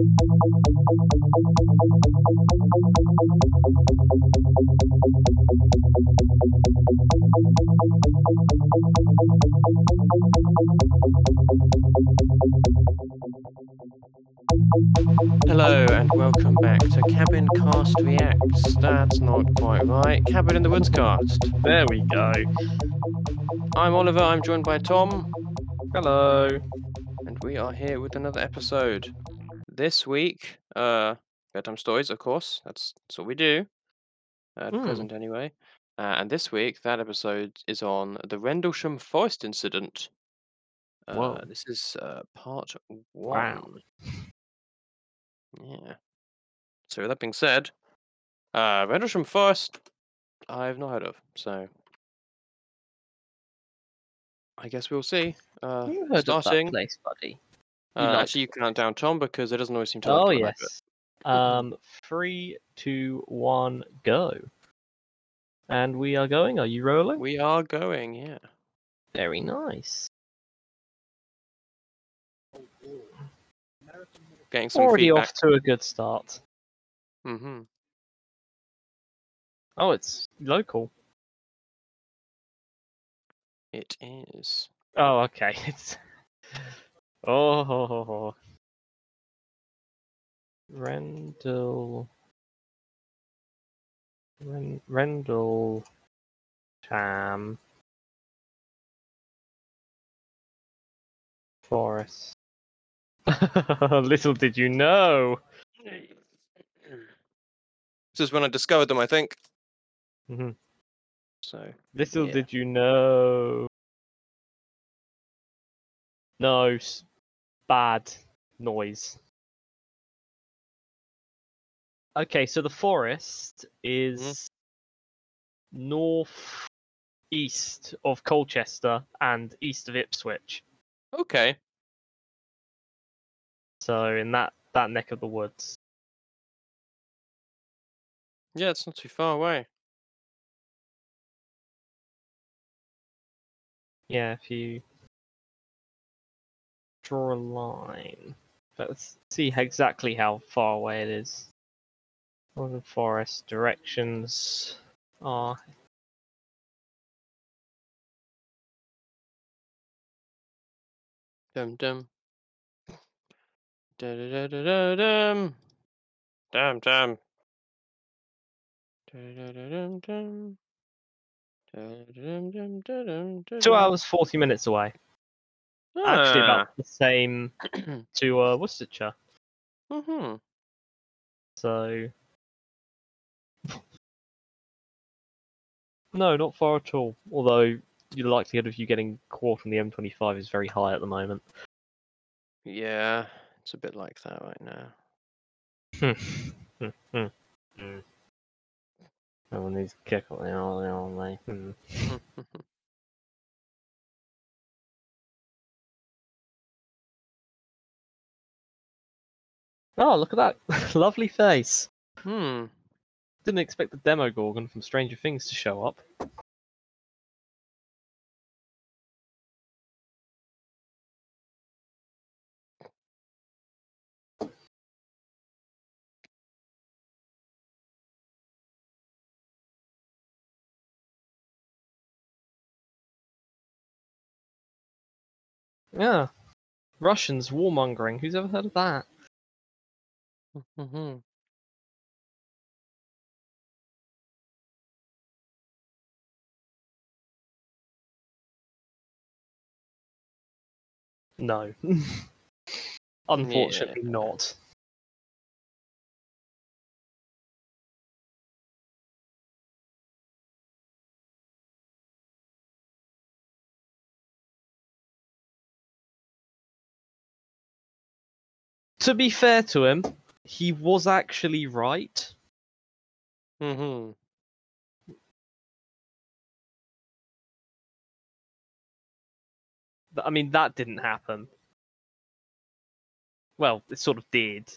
Hello and welcome back to Cabin Cast Reacts. That's not quite right. Cabin in the Woods cast. There we go. I'm Oliver, I'm joined by Tom, Hello. and we are here with another episode. This week, uh, bedtime stories, of course. That's, that's what we do. At Hmm. present, anyway. Uh, and this week, that episode is on the Rendlesham Forest incident. Uh, Whoa. This is uh, part one. Wow. Yeah. So with that being said, uh, Rendlesham Forest, I've not heard of. So I guess we'll see. Uh, you heard starting. of that place, buddy? Uh, like- actually, you count down Tom because it doesn't always seem to. Oh when I do it. yes. Um, three, two, one, go. And we are going. Are you rolling? We are going. Yeah. Very nice. Getting some Already feedback. off to a good start. Mm-hmm. Oh, it's local. It is. Oh, okay. It's oh, ho, ho, ho. Rendell, Ren, Rendell, Cham, Forest. Little did you know. This is when I discovered them, I think. Mhm. So Little Yeah. did you know. No, bad noise. Okay, so the forest is mm. north east of Colchester and east of Ipswich. okay. So in that that neck of the woods. Yeah, it's not too far away. Yeah, if you draw a line. Let's see exactly how far away it is. Northern Forest directions are Dum dum. Da da da da da dum. Dum dum. Two hours forty minutes away. Actually, Ah. about the same to uh, Worcestershire. mm-hmm. So no, not far at all. Although the likelihood of you getting caught on the M25 is very high at the moment. Yeah, it's a bit like that right now. Hmm. Hmm. Hmm. Everyone needs to kick on the aren't they? Oh, look at that lovely face. hmm. Didn't expect the Demogorgon from Stranger Things to show up. Yeah. Russians warmongering. Who's ever heard of that? Mm-hmm. No. Unfortunately not. To be fair to him, he was actually right. Mm-hmm. I mean, that didn't happen. Well, it sort of did.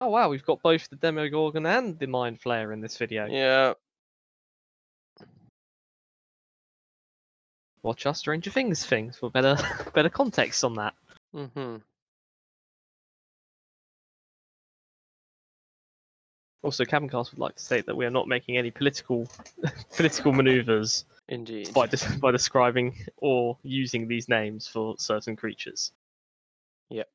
Oh wow, we've got both the Demogorgon and the Mind Flayer in this video. Yeah. Watch our Stranger Things things for better better context on that. Mm-hmm. Also, Cabincast would like to state that we are not making any political political manoeuvres Indeed. by des- by describing or using these names for certain creatures. Yep.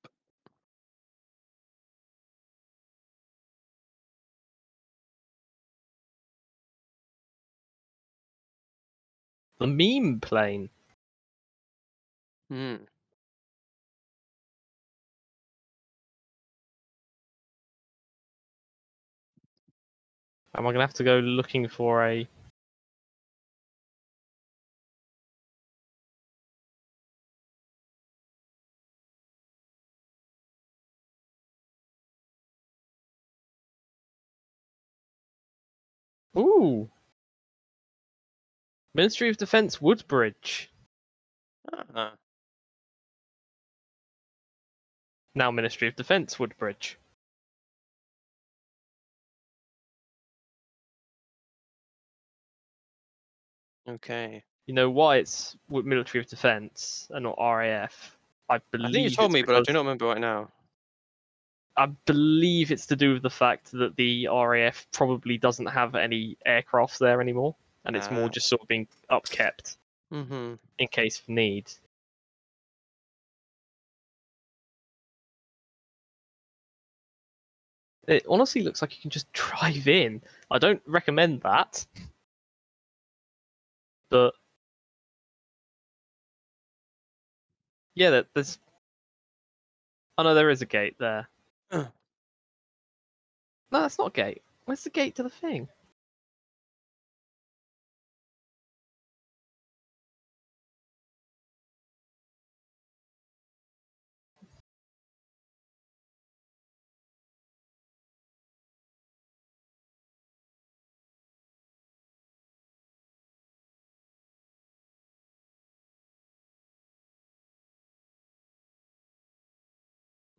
The meme plane. Hmm. Am I gonna have to go looking for a? Ooh. Ministry of Defense Woodbridge. Ah. Now Ministry of Defense Woodbridge. Okay. You know why it's Military of Defense and not RAF? I believe. I think you told me, but I do not remember right now. I believe it's to do with the fact that the RAF probably doesn't have any aircrafts there anymore, and it's more Ah. just sort of being upkept Mm-hmm. in case of need. It honestly looks like you can just drive in. I don't recommend that. But yeah, there's. Oh no, there is a gate there. No, that's not a gate. Where's the gate to the thing?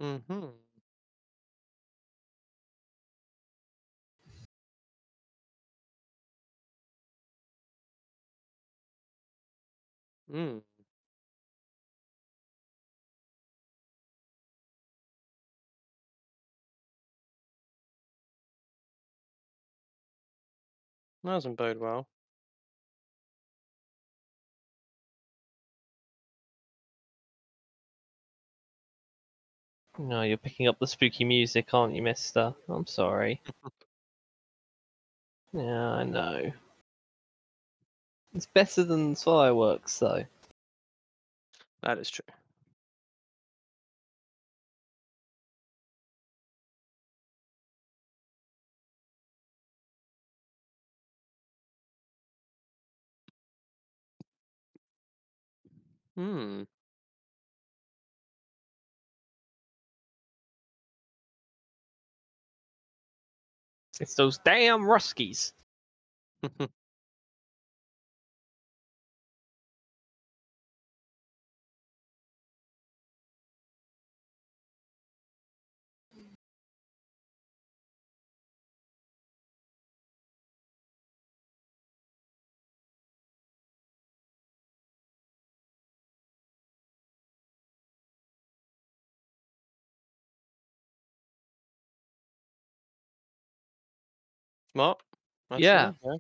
Mm-hmm. Mm. That doesn't bode well. No, you're picking up the spooky music, aren't you, mister? I'm sorry. yeah, I know. It's better than fireworks, though. That is true. Hmm. It's those damn Ruskies. Smart. Actually, Yeah. yeah.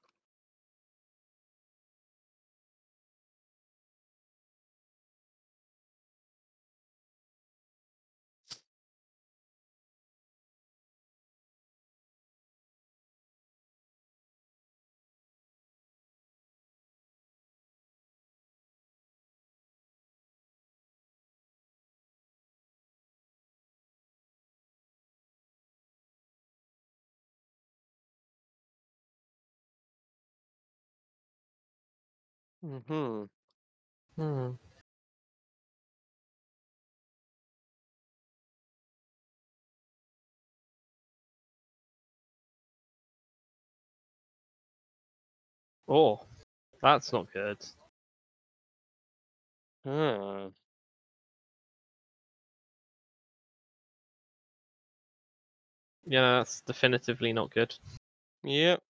Mm-hmm. Hmm. Oh, that's not good. Ah. Yeah, that's definitively not good. Yep.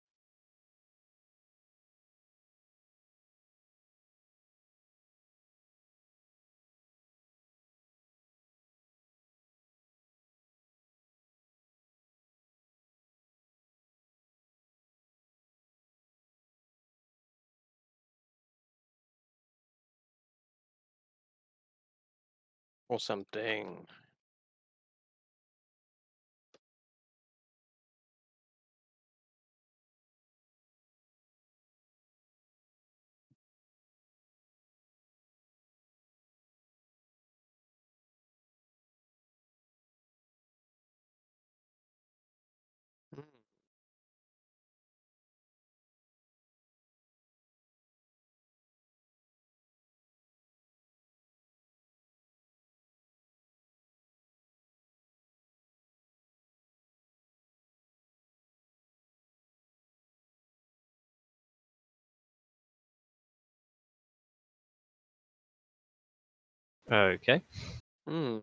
Or something. Okay. Hmm.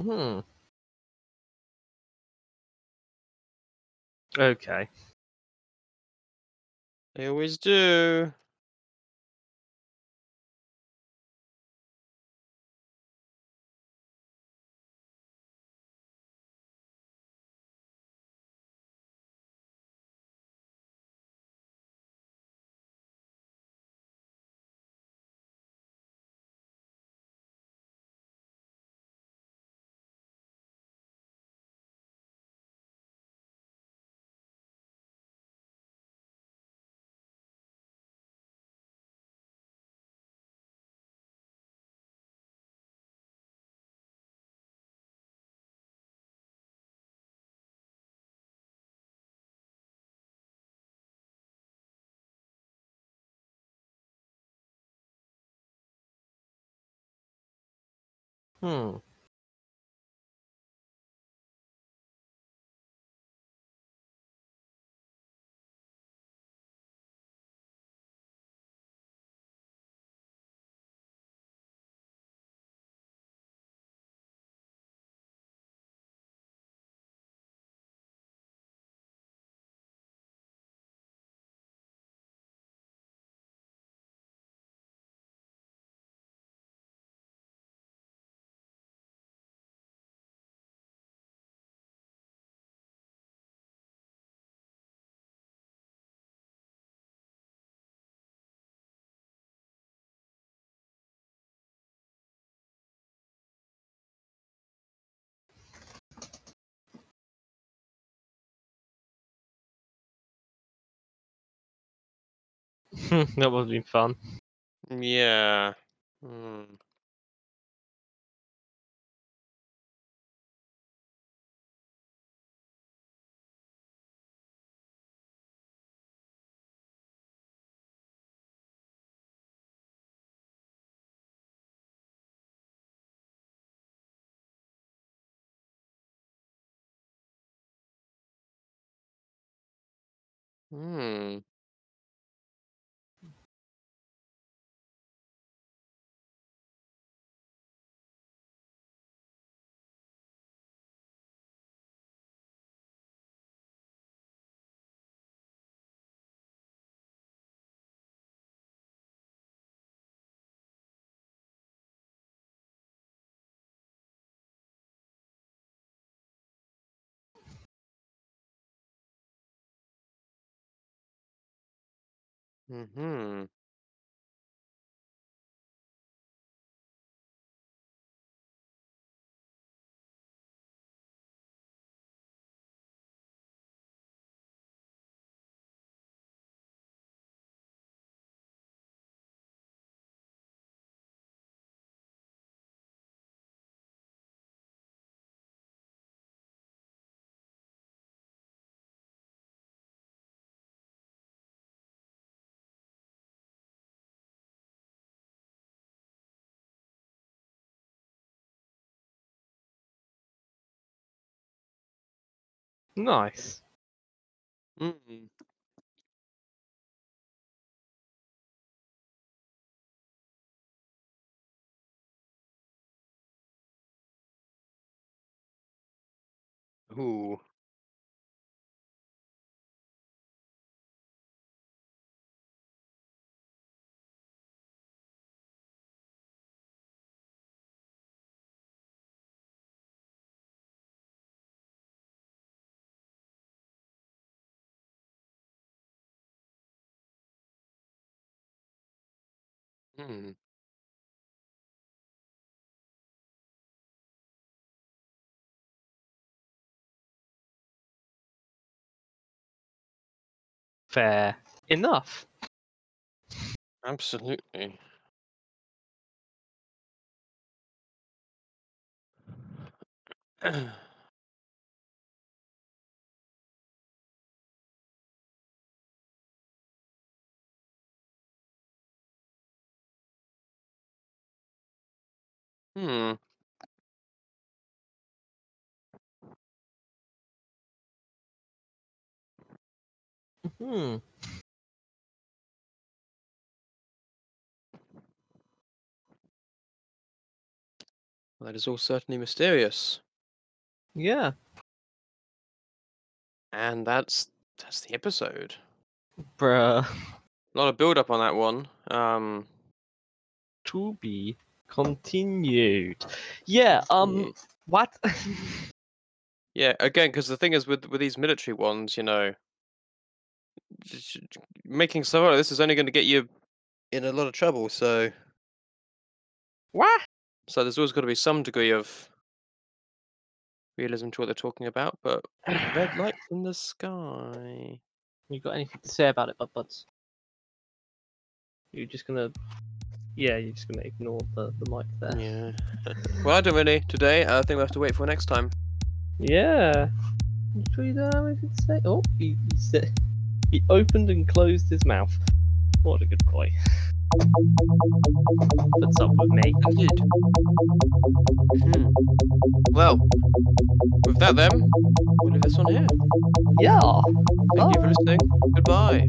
Hmm. Okay. They always do. Hmm. that would have been fun. Yeah. Hmm. Hmm. Mm-hmm. Nice. Mm. Ooh. Hmm. Fair enough. Absolutely. Hmm. Well, that is all certainly mysterious. Yeah. And that's that's the episode. Bruh. A lot of build up on that one. Um To be continued. Yeah. Um. What? yeah, again, because the thing is with with these military ones, you know, making stuff this is only going to get you in a lot of trouble. So, what? so there's always got to be some degree of realism to what they're talking about. But red light from the sky. You got anything to say about it, Bud Buds? You're just gonna. Yeah, you're just gonna ignore the, the mic there. Yeah. well, I don't really today. I think we will have to wait for next time. Yeah. You sure you don't have anything to say? Oh, he, he said he opened and closed his mouth. What a good boy. What's up with me? Indeed. Hmm. Well, with that then, we'll leave this one here. Yeah. Thank you for listening. Goodbye.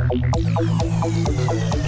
Música